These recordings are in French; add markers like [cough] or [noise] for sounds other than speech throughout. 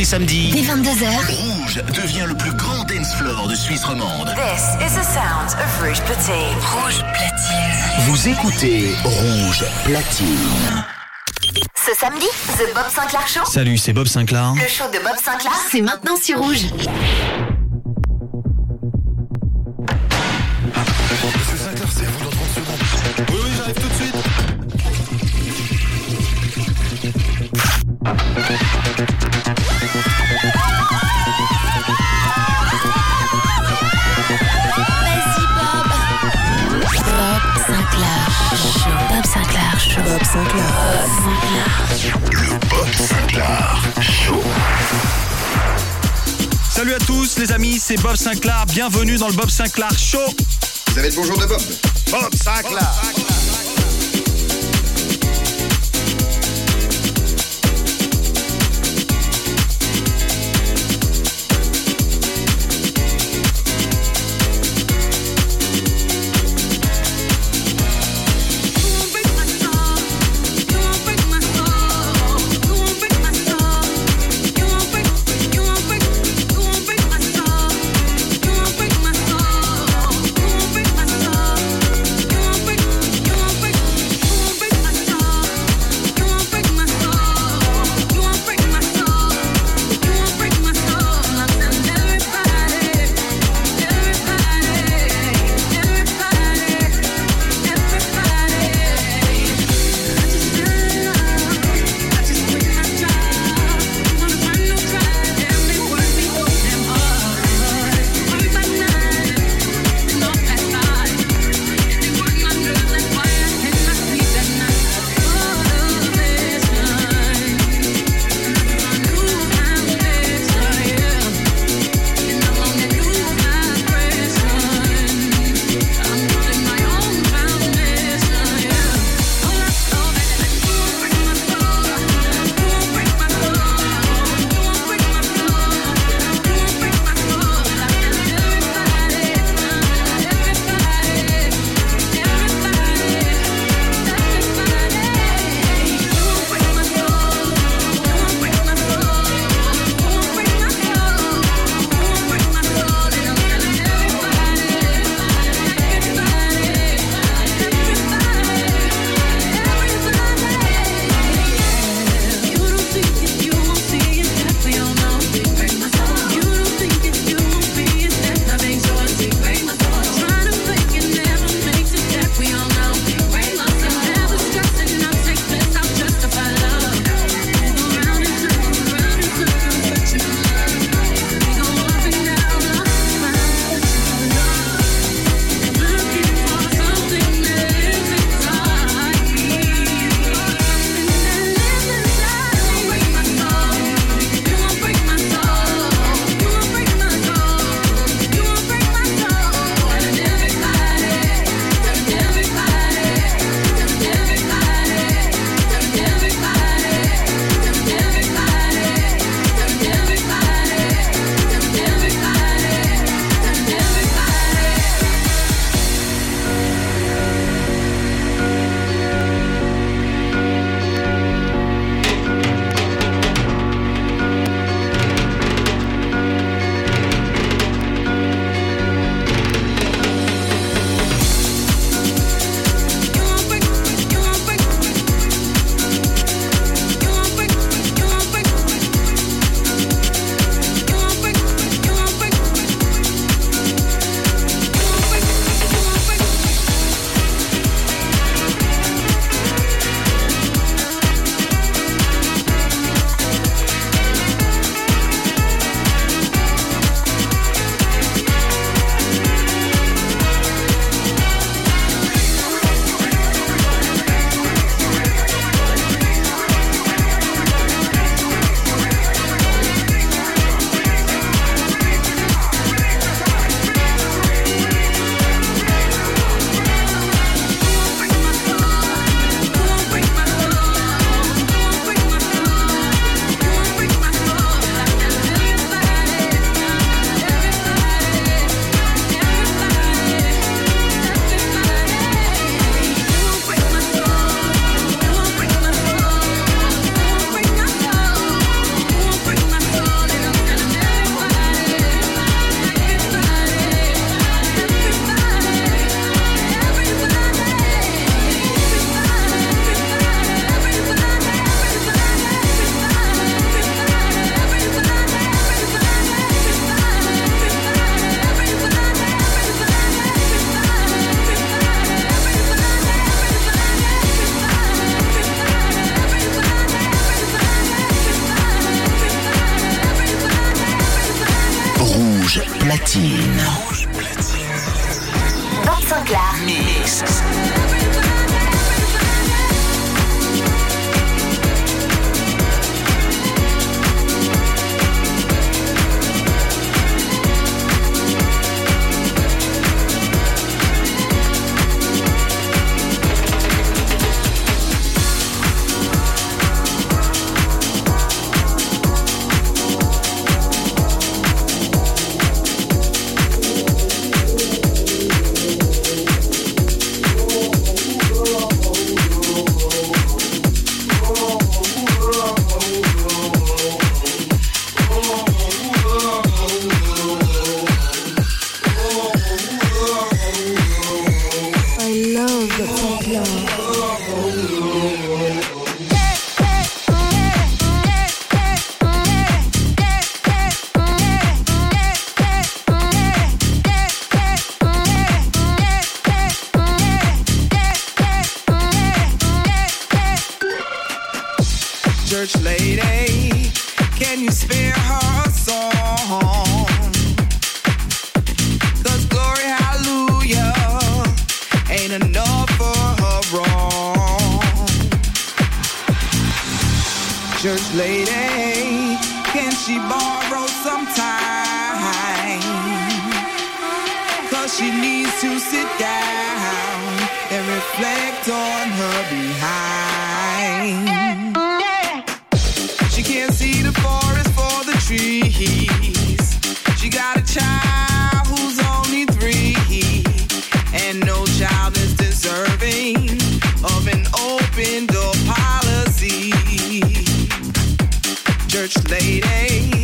les samedis. Dès 22h. Rouge devient le plus grand dance floor de Suisse romande. This is the sound of Rouge Platine. Rouge platine. Vous écoutez Rouge Platine. Ce samedi, The Bob Sinclair Show. Salut, c'est Bob Sinclair. Le show de Bob Sinclair, c'est maintenant sur Rouge. Salut à tous les amis, c'est Bob Sinclair. Bienvenue dans le Bob Sinclair Show. Vous avez le bonjour de Bob. Bob Sinclair. You Church lady,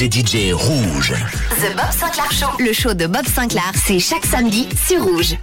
avec les DJ rouges. The Bob Sinclair Show. Le show de Bob Sinclair, c'est chaque samedi sur Rouge.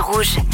Rouge.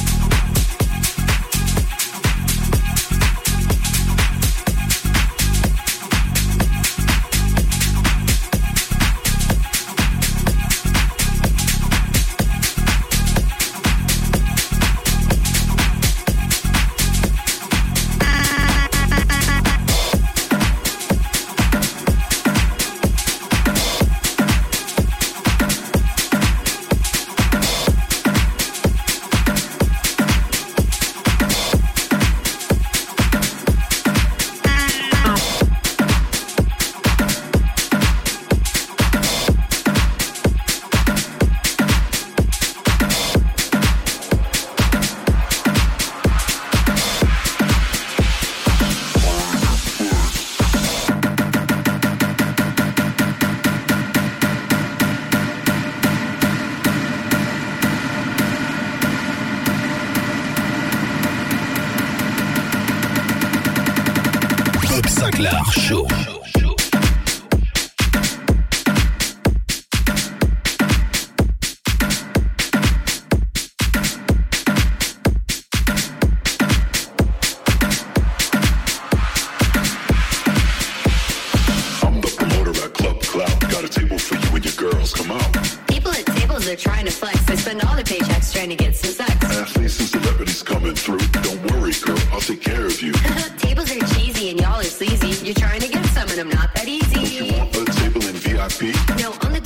through. Don't worry, girl, I'll take care of you. [laughs] Tables are cheesy and y'all are sleazy. You're trying to get some and I'm not that easy. Don't you want a table in VIP? No, on the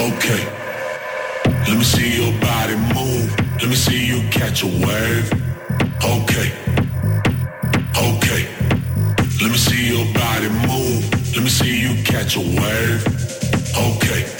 Okay. Let me see your body move. Let me see you catch a wave. Okay. Okay. Let me see your body move. Let me see you catch a wave. Okay.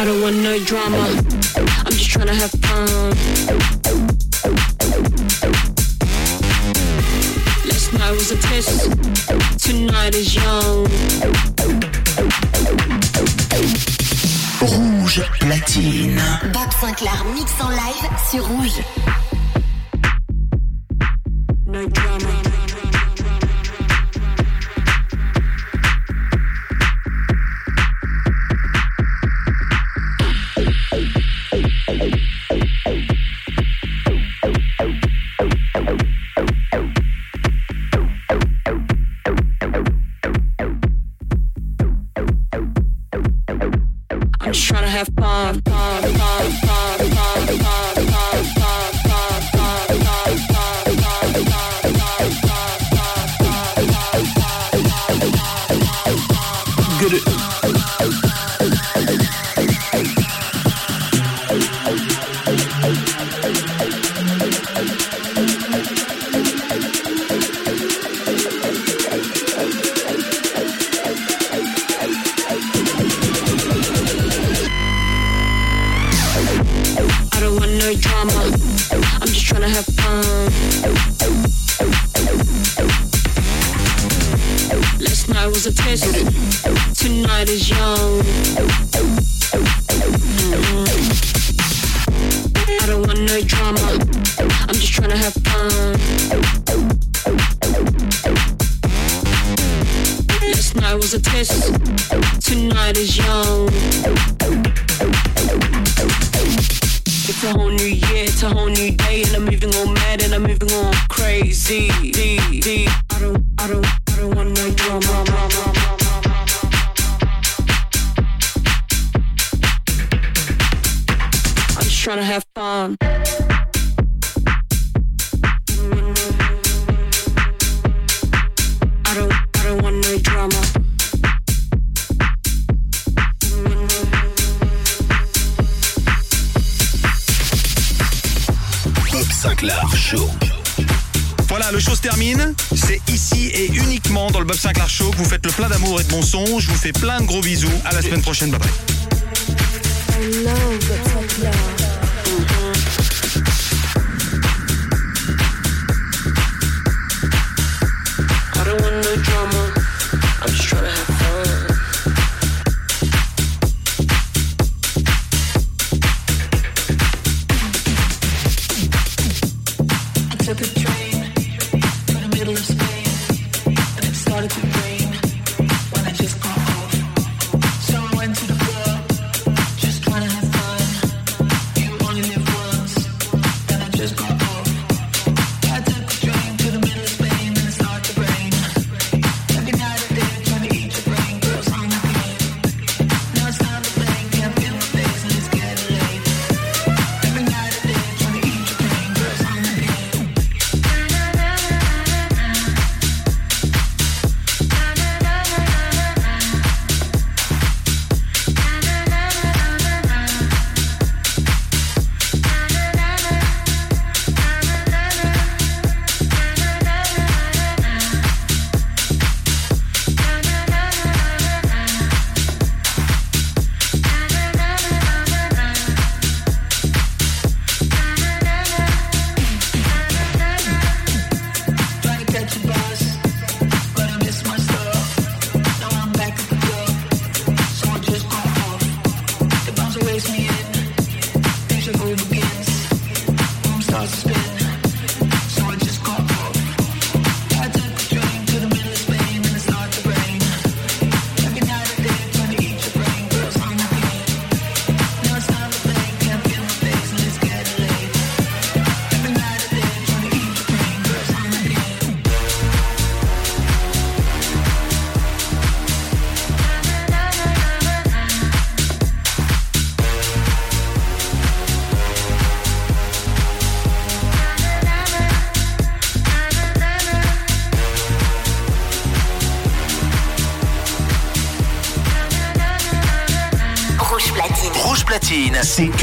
I don't want no drama. I'm just trying to have fun. Last night was a test. Tonight is young. Rouge platine. Bob Sinclair mix en live sur Rouge. night was a test. Tonight is young. Mm-hmm. I don't want no drama. I'm just trying to have fun. Last night was a test. Tonight is young. It's a whole new year, it's a whole new day, and I'm moving on mad and I'm moving on crazy. D, D. adoré de mon son. Je vous fais plein de gros bisous. À la semaine prochaine. Bye bye.